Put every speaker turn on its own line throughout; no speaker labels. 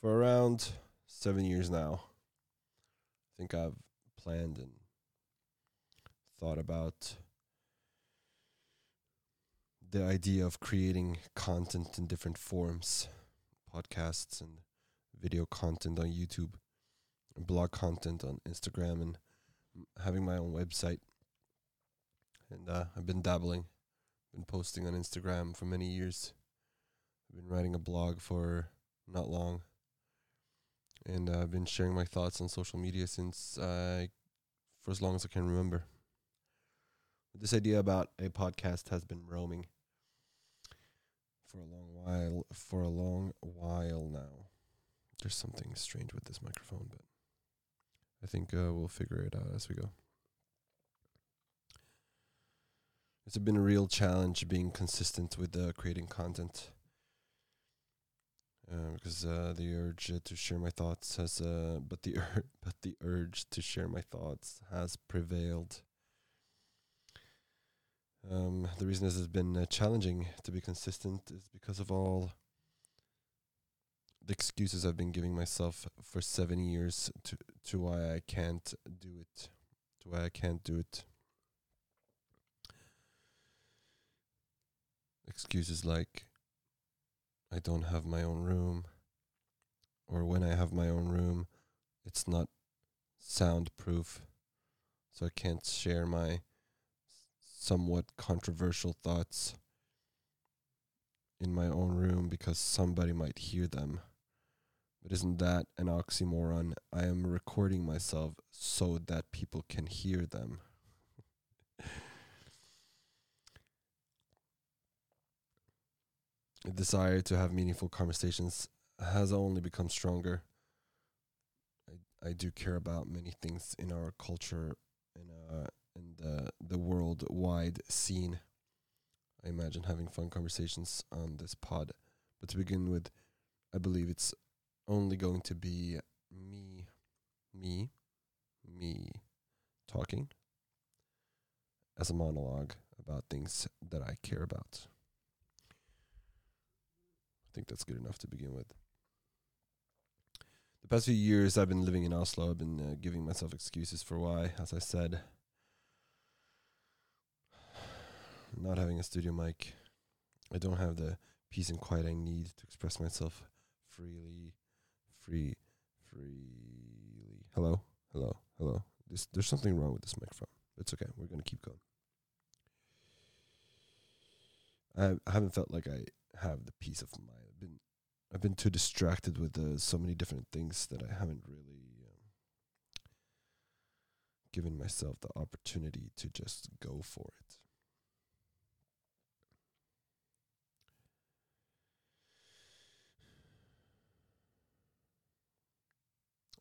for around seven years now. I think I've planned and thought about the idea of creating content in different forms podcasts and video content on YouTube, blog content on Instagram, and having my own website. And uh, I've been dabbling, been posting on Instagram for many years. I've been writing a blog for not long. And uh, I've been sharing my thoughts on social media since I, for as long as I can remember. This idea about a podcast has been roaming for a long while. For a long while now. There's something strange with this microphone, but I think uh, we'll figure it out as we go. It's been a real challenge being consistent with uh, creating content. Because uh, the urge to share my thoughts has, uh, but the ur- but the urge to share my thoughts has prevailed. Um, the reason this has been uh, challenging to be consistent is because of all the excuses I've been giving myself for seven years to to why I can't do it, to why I can't do it. Excuses like I don't have my own room, or when I have my own room, it's not soundproof, so I can't share my somewhat controversial thoughts in my own room because somebody might hear them. But isn't that an oxymoron? I am recording myself so that people can hear them. desire to have meaningful conversations has only become stronger. I I do care about many things in our culture in uh in the the worldwide scene. I imagine having fun conversations on this pod. But to begin with, I believe it's only going to be me me me talking as a monologue about things that I care about. I think that's good enough to begin with. The past few years I've been living in Oslo. I've been uh, giving myself excuses for why, as I said. Not having a studio mic. I don't have the peace and quiet I need to express myself freely. Free, freely. Hello? Hello? Hello? This, there's something wrong with this microphone. It's okay. We're to keep going. I, I haven't felt like I have the peace of mind. I've been I've been too distracted with uh, so many different things that I haven't really um, given myself the opportunity to just go for it.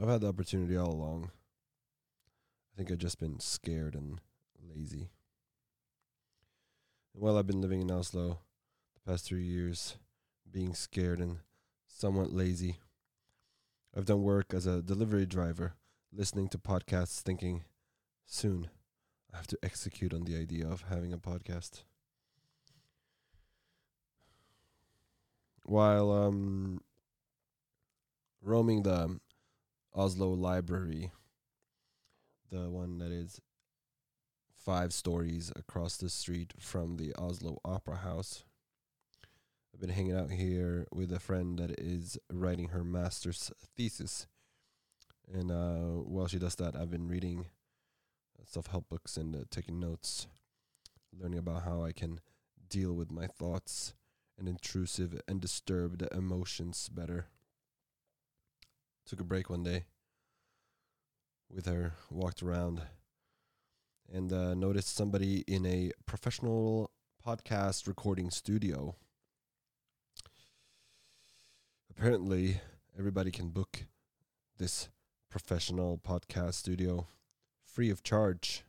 I've had the opportunity all along. I think I've just been scared and lazy. And while I've been living in Oslo past three years, being scared and somewhat lazy, I've done work as a delivery driver, listening to podcasts, thinking, soon I have to execute on the idea of having a podcast. While um, roaming the Oslo Library, the one that is five stories across the street from the Oslo Opera House. I've been hanging out here with a friend that is writing her master's thesis. And uh, while she does that, I've been reading self help books and uh, taking notes, learning about how I can deal with my thoughts and intrusive and disturbed emotions better. Took a break one day with her, walked around, and uh, noticed somebody in a professional podcast recording studio. Apparently, everybody can book this professional podcast studio free of charge.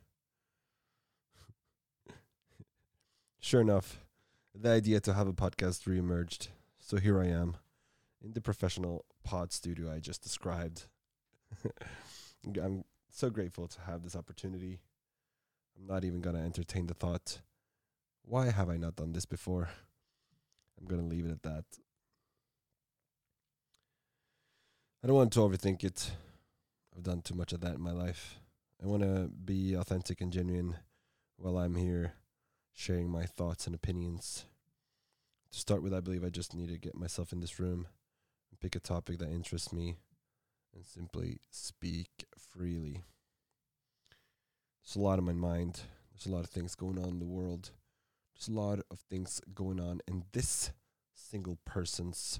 sure enough, the idea to have a podcast reemerged. So here I am in the professional pod studio I just described. I'm so grateful to have this opportunity. I'm not even going to entertain the thought, why have I not done this before? I'm going to leave it at that. I don't want to overthink it. I've done too much of that in my life. I want to be authentic and genuine while I'm here sharing my thoughts and opinions. To start with, I believe I just need to get myself in this room and pick a topic that interests me and simply speak freely. There's a lot on my mind. There's a lot of things going on in the world. There's a lot of things going on in this single person's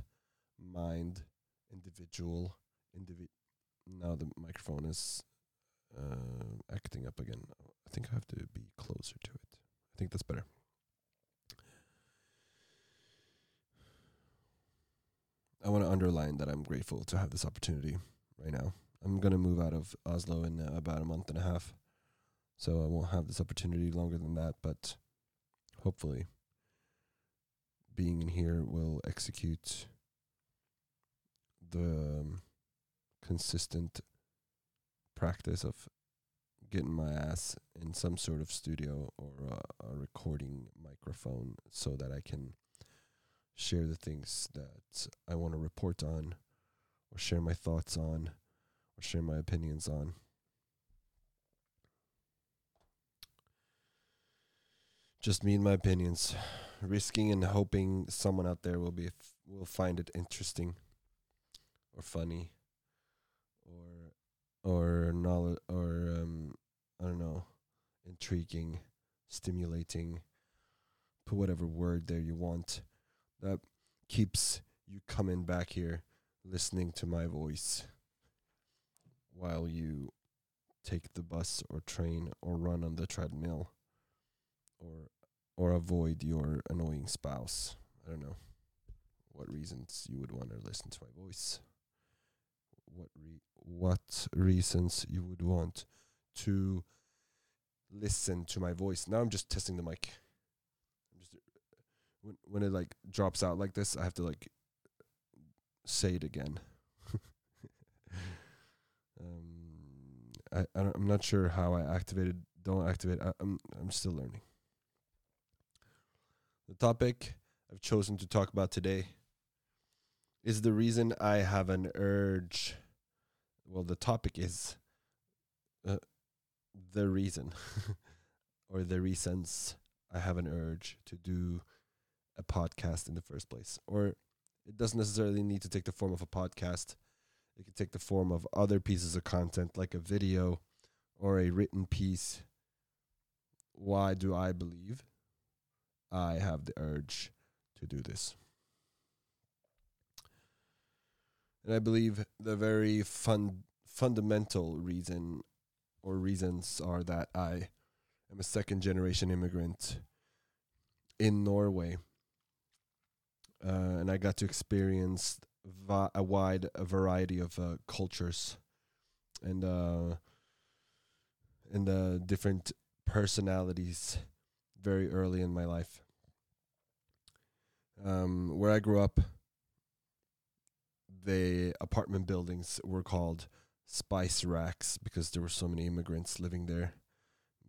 mind, individual, individ. Now the microphone is uh, acting up again. I think I have to be closer to it. I think that's better. I want to underline that I'm grateful to have this opportunity right now. I'm going to move out of Oslo in uh, about a month and a half. So I won't have this opportunity longer than that, but hopefully being in here will execute the um, consistent practice of getting my ass in some sort of studio or a, a recording microphone so that I can share the things that I want to report on or share my thoughts on or share my opinions on. Just me and my opinions, risking and hoping someone out there will be f- will find it interesting or funny or or knowledge or um I don't know, intriguing, stimulating, put whatever word there you want that keeps you coming back here listening to my voice while you take the bus or train or run on the treadmill or or avoid your annoying spouse. I don't know what reasons you would want to listen to my voice. What re- what reasons you would want to listen to my voice. Now I'm just testing the mic. I'm just when when it like drops out like this, I have to like say it again. um, I, I I'm not sure how I activated. Don't activate. I, I'm I'm still learning. The topic I've chosen to talk about today is the reason I have an urge. Well, the topic is uh, the reason or the reasons I have an urge to do a podcast in the first place. Or it doesn't necessarily need to take the form of a podcast. It can take the form of other pieces of content like a video or a written piece. Why do I believe I have the urge to do this? And I believe the very fun fundamental reason or reasons are that I am a second generation immigrant in Norway. Uh, and I got to experience va- a wide a variety of uh, cultures and uh, and uh, different personalities very early in my life. Um, where I grew up, the apartment buildings were called spice racks because there were so many immigrants living there.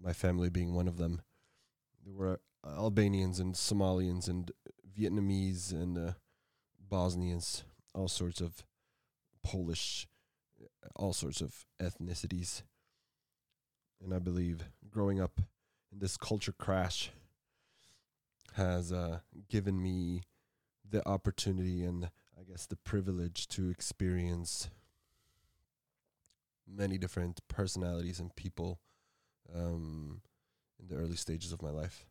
My family being one of them. There were Albanians and Somalians and Vietnamese and uh, Bosnians, all sorts of Polish, all sorts of ethnicities. And I believe growing up in this culture crash has uh, given me the opportunity and I guess the privilege to experience many different personalities and people um, in the early stages of my life,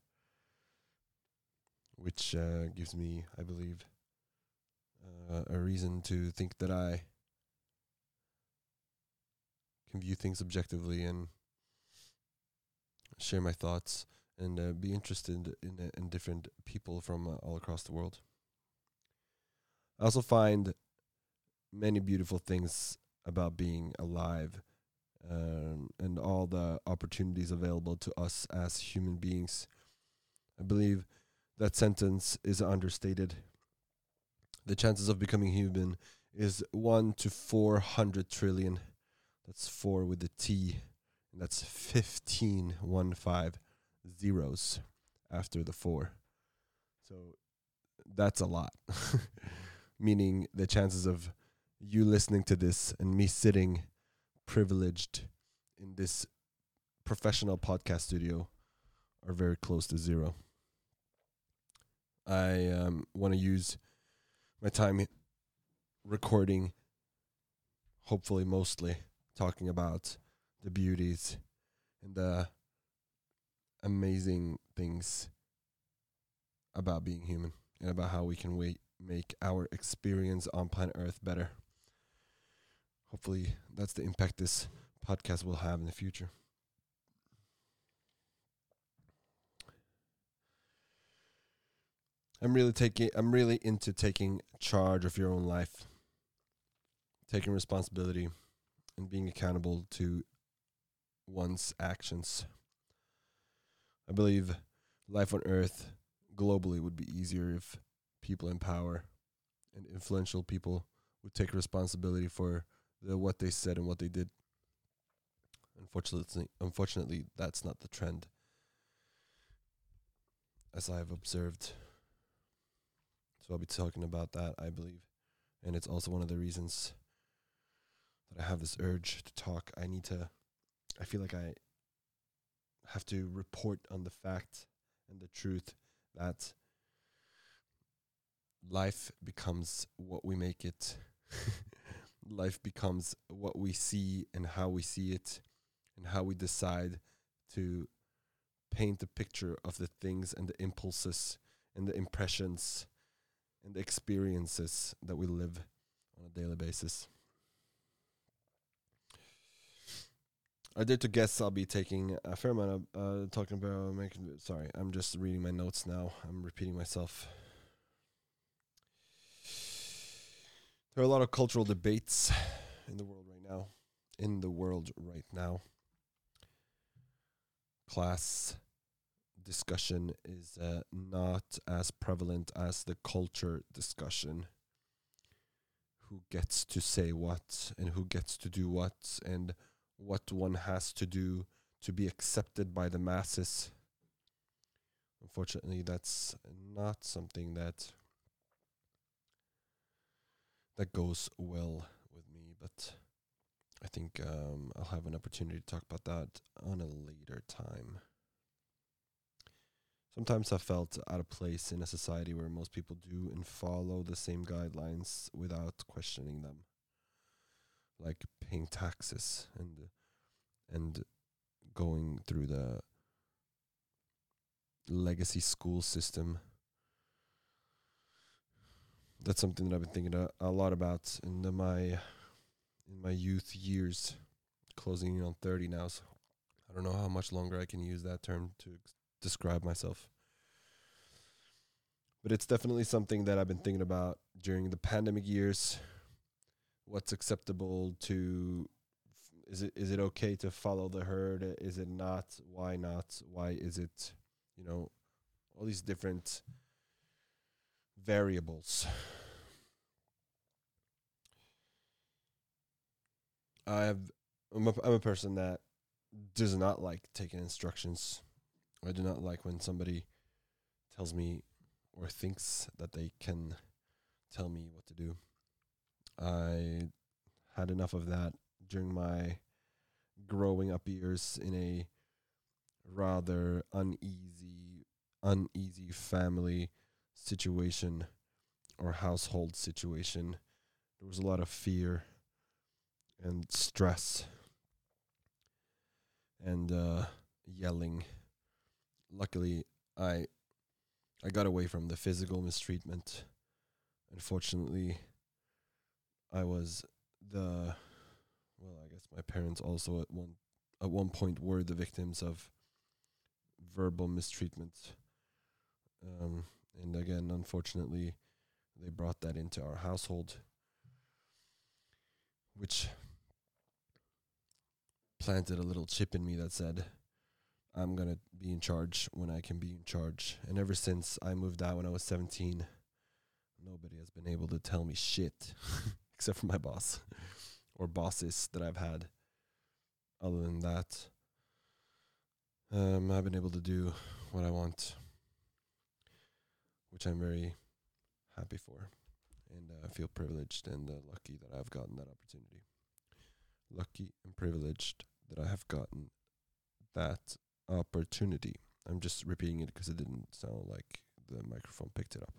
which uh, gives me, I believe, uh, a reason to think that I can view things objectively and share my thoughts and uh, be interested in in different people from uh, all across the world. I also find many beautiful things about being alive um, and all the opportunities available to us as human beings. I believe that sentence is understated. The chances of becoming human is 1 to 400 trillion. That's 4 with the T. And that's 15, one five zeros after the 4. So that's a lot. Meaning the chances of you listening to this and me sitting privileged in this professional podcast studio are very close to zero. I um, want to use my time recording, hopefully, mostly talking about the beauties and the amazing things about being human and about how we can wait, make our experience on planet Earth better. Hopefully, that's the impact this podcast will have in the future. I'm really taking I'm really into taking charge of your own life. Taking responsibility and being accountable to one's actions. I believe life on earth globally would be easier if people in power and influential people would take responsibility for the what they said and what they did. Unfortunately, unfortunately, that's not the trend, as I have observed. So I'll be talking about that, I believe, and it's also one of the reasons that I have this urge to talk. I need to. I feel like I have to report on the fact and the truth that life becomes what we make it. life becomes what we see and how we see it and how we decide to paint a picture of the things and the impulses and the impressions and the experiences that we live on a daily basis. I did to guess I'll be taking a fair amount of uh, talking about making. Sorry, I'm just reading my notes now. I'm repeating myself. There are a lot of cultural debates in the world right now. In the world right now, class discussion is uh, not as prevalent as the culture discussion. Who gets to say what and who gets to do what and what one has to do to be accepted by the masses. Unfortunately, that's not something that that goes well with me, but I think um, I'll have an opportunity to talk about that on a later time. Sometimes I felt out of place in a society where most people do and follow the same guidelines without questioning them, like paying taxes and and going through the legacy school system. That's something that I've been thinking a, a lot about in the, my in my youth years, closing in on thirty now. So I don't know how much longer I can use that term to describe myself. But it's definitely something that I've been thinking about during the pandemic years. What's acceptable to is it is it okay to follow the herd? Is it not? Why not? Why is it? You know, all these different variables. I have I'm a, I'm a person that does not like taking instructions. I do not like when somebody tells me or thinks that they can tell me what to do. I had enough of that during my growing up years in a rather uneasy uneasy family situation or household situation. There was a lot of fear and stress and uh, yelling. Luckily, I I got away from the physical mistreatment. Unfortunately, I was the well, I guess my parents also at one at one point were the victims of verbal mistreatment. Um, and again, unfortunately, they brought that into our household, which planted a little chip in me that said, I'm going to be in charge when I can be in charge. And ever since I moved out when I was 17, nobody has been able to tell me shit except for my boss or bosses that I've had. Other than that, um, I've been able to do what I want, which I'm very happy for. and uh, I feel privileged and uh, lucky that I've gotten that opportunity. Lucky and privileged that I have gotten that opportunity. I'm just repeating it because it didn't sound like the microphone picked it up.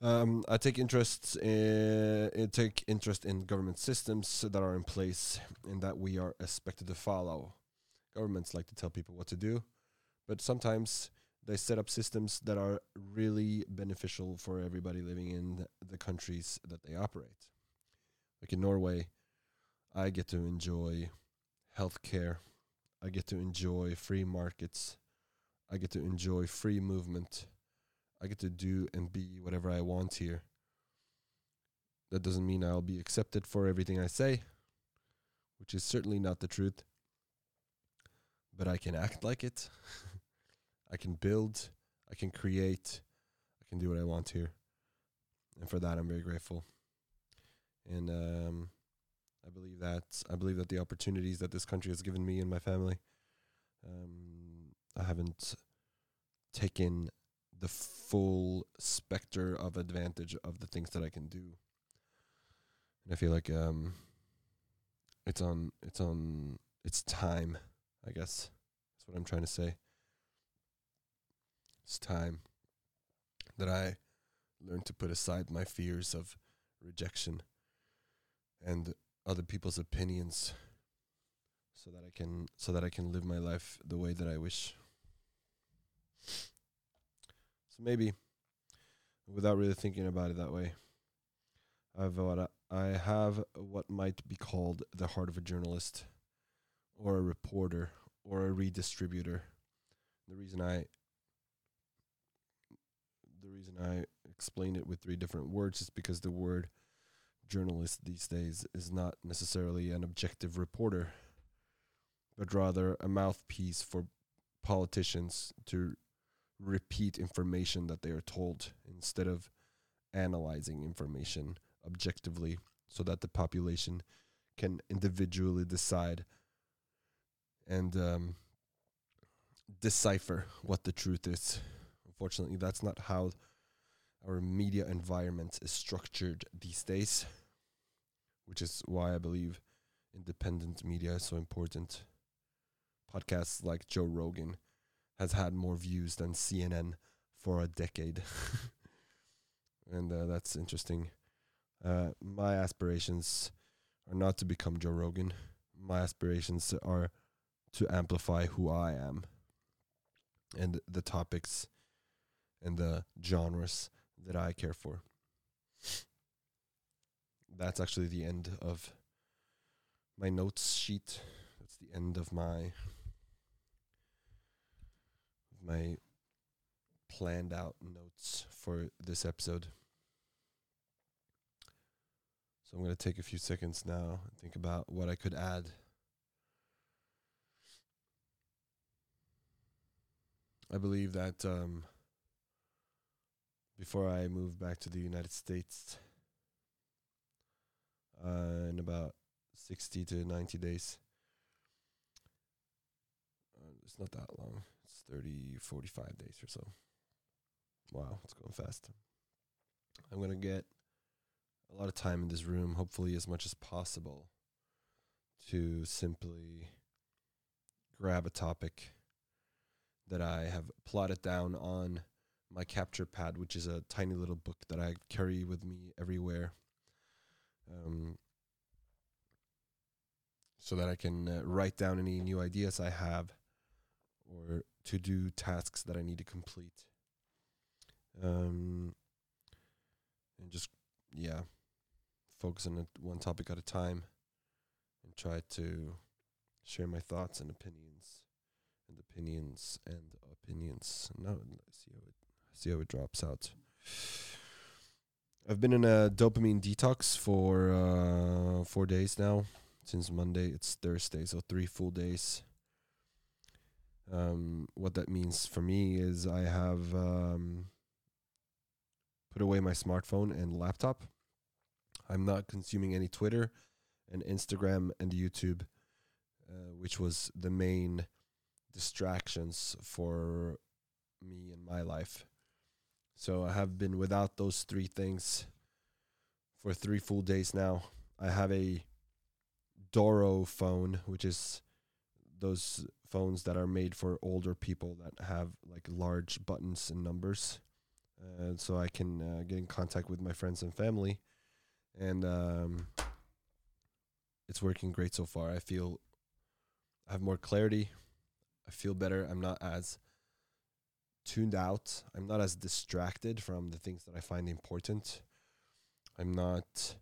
Um, I take interest in, I take interest in government systems that are in place and that we are expected to follow. Governments like to tell people what to do, but sometimes they set up systems that are really beneficial for everybody living in the countries that they operate. Like in Norway, I get to enjoy healthcare. I get to enjoy free markets. I get to enjoy free movement I get to do and be whatever I want here. That doesn't mean I'll be accepted for everything I say, which is certainly not the truth. But I can act like it. I can build. I can create. I can do what I want here. And for that, I'm very grateful. And um, I believe that I believe that the opportunities that this country has given me and my family, um, I haven't taken the full specter of advantage of the things that I can do. And I feel like um it's on it's on it's time, I guess. That's what I'm trying to say. It's time that I learn to put aside my fears of rejection and other people's opinions so that I can so that I can live my life the way that I wish. So maybe, without really thinking about it that way, I've what I have what might be called the heart of a journalist, or a reporter, or a redistributor. The reason I reason I explain it with three different words is because the word journalist these days is not necessarily an objective reporter, but rather a mouthpiece for politicians to repeat information that they are told instead of analyzing information objectively so that the population can individually decide and um, decipher what the truth is. Unfortunately, that's not how our media environment is structured these days, which is why I believe independent media is so important. Podcasts like Joe Rogan has had more views than CNN for a decade. and uh, that's interesting. Uh, my aspirations are not to become Joe Rogan. My aspirations are to amplify who I am and the topics and the genres that I care for. That's actually the end of my notes sheet. That's the end of my my planned out notes for this episode. So I'm going to take a few seconds now and think about what I could add. I believe that um, before I move back to the United States uh, in about 60 to 90 days, uh, it's not that long. It's 30, 45 days or so. Wow, it's going fast. I'm going to get a lot of time in this room, hopefully, as much as possible, to simply grab a topic that I have plotted down on my capture pad, which is a tiny little book that I carry with me everywhere. Um, so that I can uh, write down any new ideas I have or to do tasks that I need to complete. Um, and just, yeah, focus on one topic at a time and try to share my thoughts and opinions and opinions and opinions. No, let's see how it see how it drops out. I've been in a dopamine detox for uh, four days now. Since Monday, it's Thursday, so three full days. Um, what that means for me is I have um, put away my smartphone and laptop. I'm not consuming any Twitter and Instagram and YouTube, uh, which was the main distractions for me in my life. So I have been without those three things for three full days now. I have a Doro phone, which is those phones that are made for older people that have like large buttons and numbers. Uh, so I can uh, get in contact with my friends and family. And um, it's working great so far. I feel I have more clarity. I feel better. I'm not as tuned out. I'm not as distracted from the things that I find important. I'm not.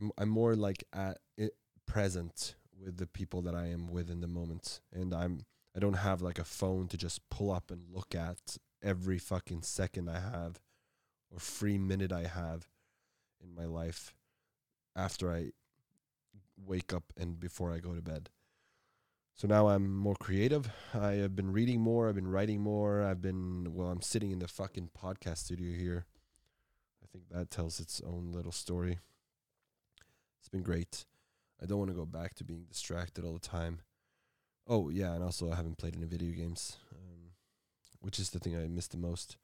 I'm I'm more like at it present with the people that I am with in the moment, and I'm I don't have like a phone to just pull up and look at every fucking second I have, or free minute I have, in my life, after I wake up and before I go to bed. So now I'm more creative. I have been reading more. I've been writing more. I've been, well, I'm sitting in the fucking podcast studio here. I think that tells its own little story. It's been great. I don't want to go back to being distracted all the time. Oh, yeah, and also I haven't played any video games, um, which is the thing I miss the most.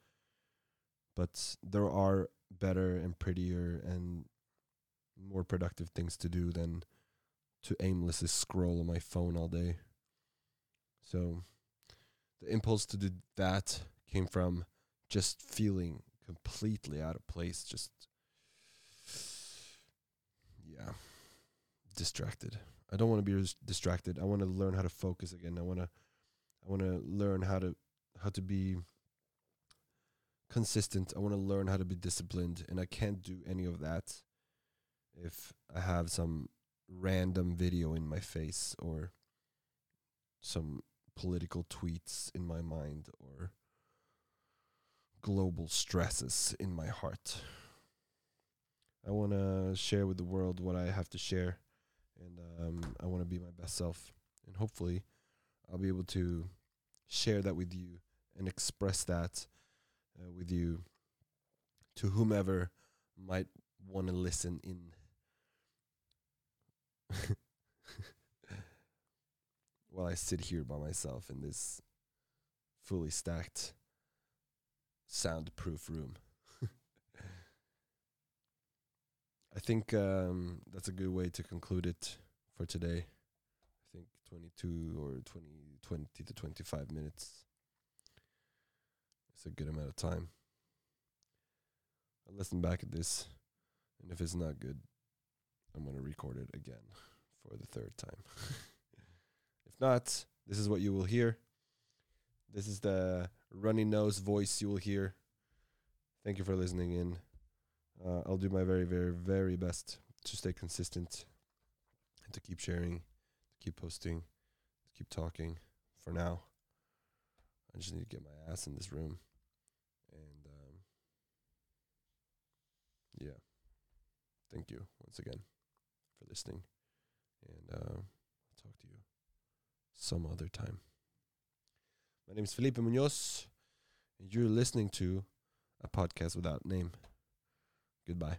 But there are better and prettier and more productive things to do than to aimlessly scroll on my phone all day. So the impulse to do that came from just feeling completely out of place, just yeah, distracted. I don't want to be distracted. I want to learn how to focus again. I want to I want to learn how to how to be consistent. I want to learn how to be disciplined and I can't do any of that if I have some random video in my face or some political tweets in my mind or global stresses in my heart. I want to share with the world what I have to share and um, I want to be my best self and hopefully I'll be able to share that with you and express that uh, with you to whomever might want to listen in while I sit here by myself in this fully stacked soundproof room. I think um, that's a good way to conclude it for today. I think 22 or 20, 20 to 25 minutes. It's a good amount of time. I'll listen back at this, and if it's not good, I'm going to record it again for the third time. if not, this is what you will hear. This is the runny nose voice you will hear. Thank you for listening in. Uh, I'll do my very, very, very best to stay consistent and to keep sharing, to keep posting, to keep talking. For now, I just need to get my ass in this room. And um, yeah, thank you once again for listening. And uh, I'll talk to you some other time. My name is Felipe Munoz, and you're listening to a podcast without name. Goodbye.